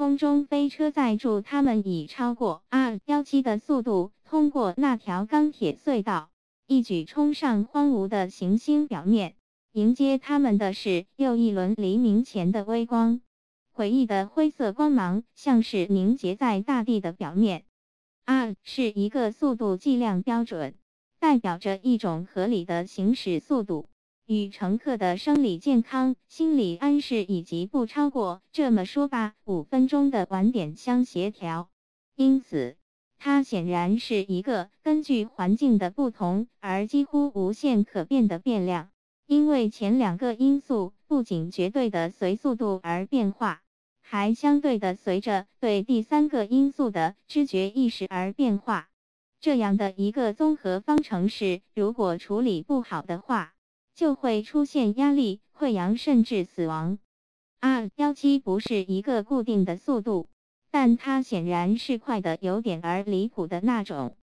空中飞车载住他们以超过 R 幺七的速度通过那条钢铁隧道，一举冲上荒芜的行星表面。迎接他们的是又一轮黎明前的微光，诡异的灰色光芒像是凝结在大地的表面。R 是一个速度计量标准，代表着一种合理的行驶速度。与乘客的生理健康、心理安适以及不超过这么说吧五分钟的晚点相协调，因此它显然是一个根据环境的不同而几乎无限可变的变量。因为前两个因素不仅绝对的随速度而变化，还相对的随着对第三个因素的知觉意识而变化。这样的一个综合方程式，如果处理不好的话，就会出现压力溃疡，甚至死亡。R 幺七不是一个固定的速度，但它显然是快的有点儿离谱的那种。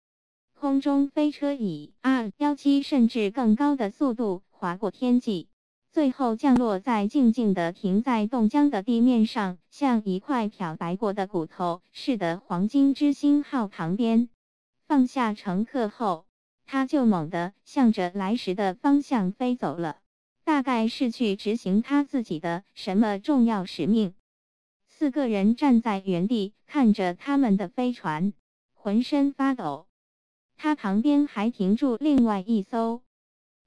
空中飞车以 R 幺七甚至更高的速度划过天际，最后降落在静静的停在冻僵的地面上，像一块漂白过的骨头似的黄金之星号旁边。放下乘客后。他就猛地向着来时的方向飞走了，大概是去执行他自己的什么重要使命。四个人站在原地看着他们的飞船，浑身发抖。他旁边还停住另外一艘，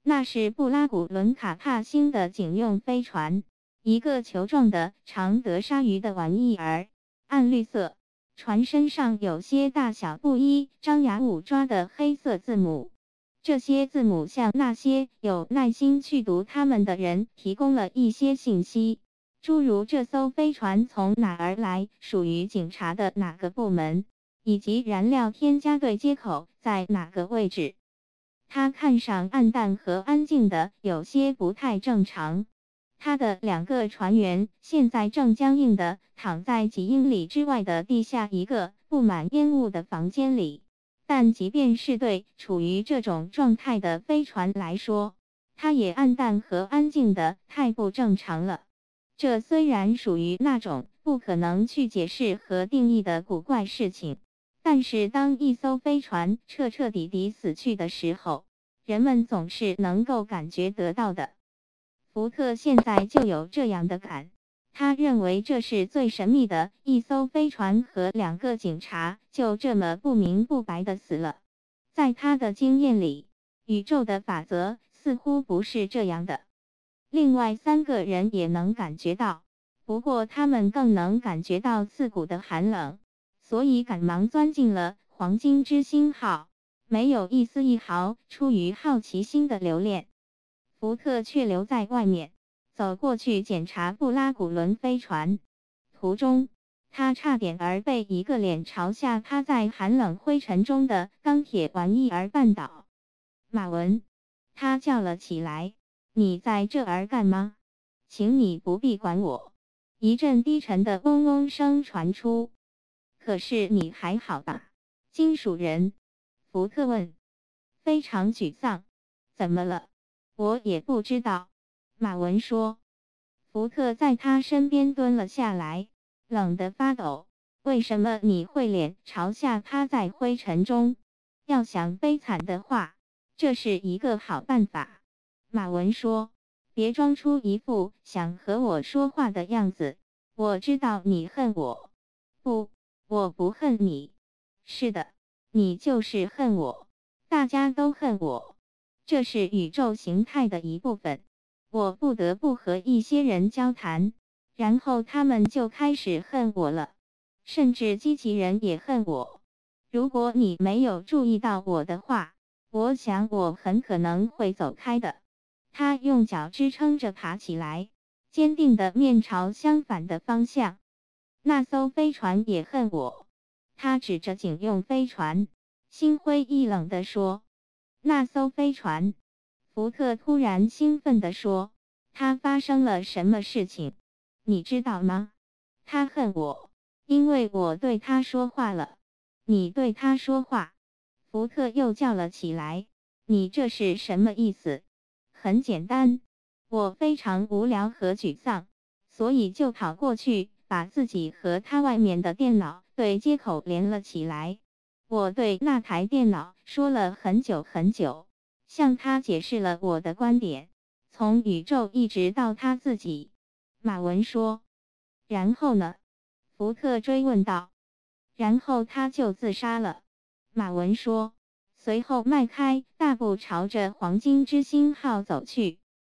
那是布拉古伦卡帕星的警用飞船，一个球状的长得鲨鱼的玩意儿，暗绿色，船身上有些大小不一、张牙舞爪的黑色字母。这些字母向那些有耐心去读它们的人提供了一些信息，诸如这艘飞船从哪儿来，属于警察的哪个部门，以及燃料添加对接口在哪个位置。它看上暗淡和安静的，有些不太正常。他的两个船员现在正僵硬地躺在几英里之外的地下一个布满烟雾的房间里。但即便是对处于这种状态的飞船来说，它也暗淡和安静的太不正常了。这虽然属于那种不可能去解释和定义的古怪事情，但是当一艘飞船彻彻底底死去的时候，人们总是能够感觉得到的。福特现在就有这样的感。他认为这是最神秘的一艘飞船，和两个警察就这么不明不白的死了。在他的经验里，宇宙的法则似乎不是这样的。另外三个人也能感觉到，不过他们更能感觉到刺骨的寒冷，所以赶忙钻进了黄金之星号，没有一丝一毫出于好奇心的留恋。福特却留在外面。走过去检查布拉古伦飞船，途中他差点儿被一个脸朝下趴在寒冷灰尘中的钢铁玩意儿绊倒。马文，他叫了起来：“你在这儿干嘛？请你不必管我。”一阵低沉的嗡嗡声传出。可是你还好吧，金属人？福特问。非常沮丧。怎么了？我也不知道。马文说：“福特在他身边蹲了下来，冷得发抖。为什么你会脸朝下趴在灰尘中？要想悲惨的话，这是一个好办法。”马文说：“别装出一副想和我说话的样子。我知道你恨我。不，我不恨你。是的，你就是恨我。大家都恨我。这是宇宙形态的一部分。”我不得不和一些人交谈，然后他们就开始恨我了，甚至机器人也恨我。如果你没有注意到我的话，我想我很可能会走开的。他用脚支撑着爬起来，坚定地面朝相反的方向。那艘飞船也恨我。他指着警用飞船，心灰意冷地说：“那艘飞船。”福特突然兴奋地说：“他发生了什么事情？你知道吗？他恨我，因为我对他说话了。你对他说话？”福特又叫了起来：“你这是什么意思？”很简单，我非常无聊和沮丧，所以就跑过去把自己和他外面的电脑对接口连了起来。我对那台电脑说了很久很久，向他解释了我的观点，从宇宙一直到他自己。马文说。然后呢？福特追问道。然后他就自杀了。马文说。随后迈开大步朝着黄金之星号走去。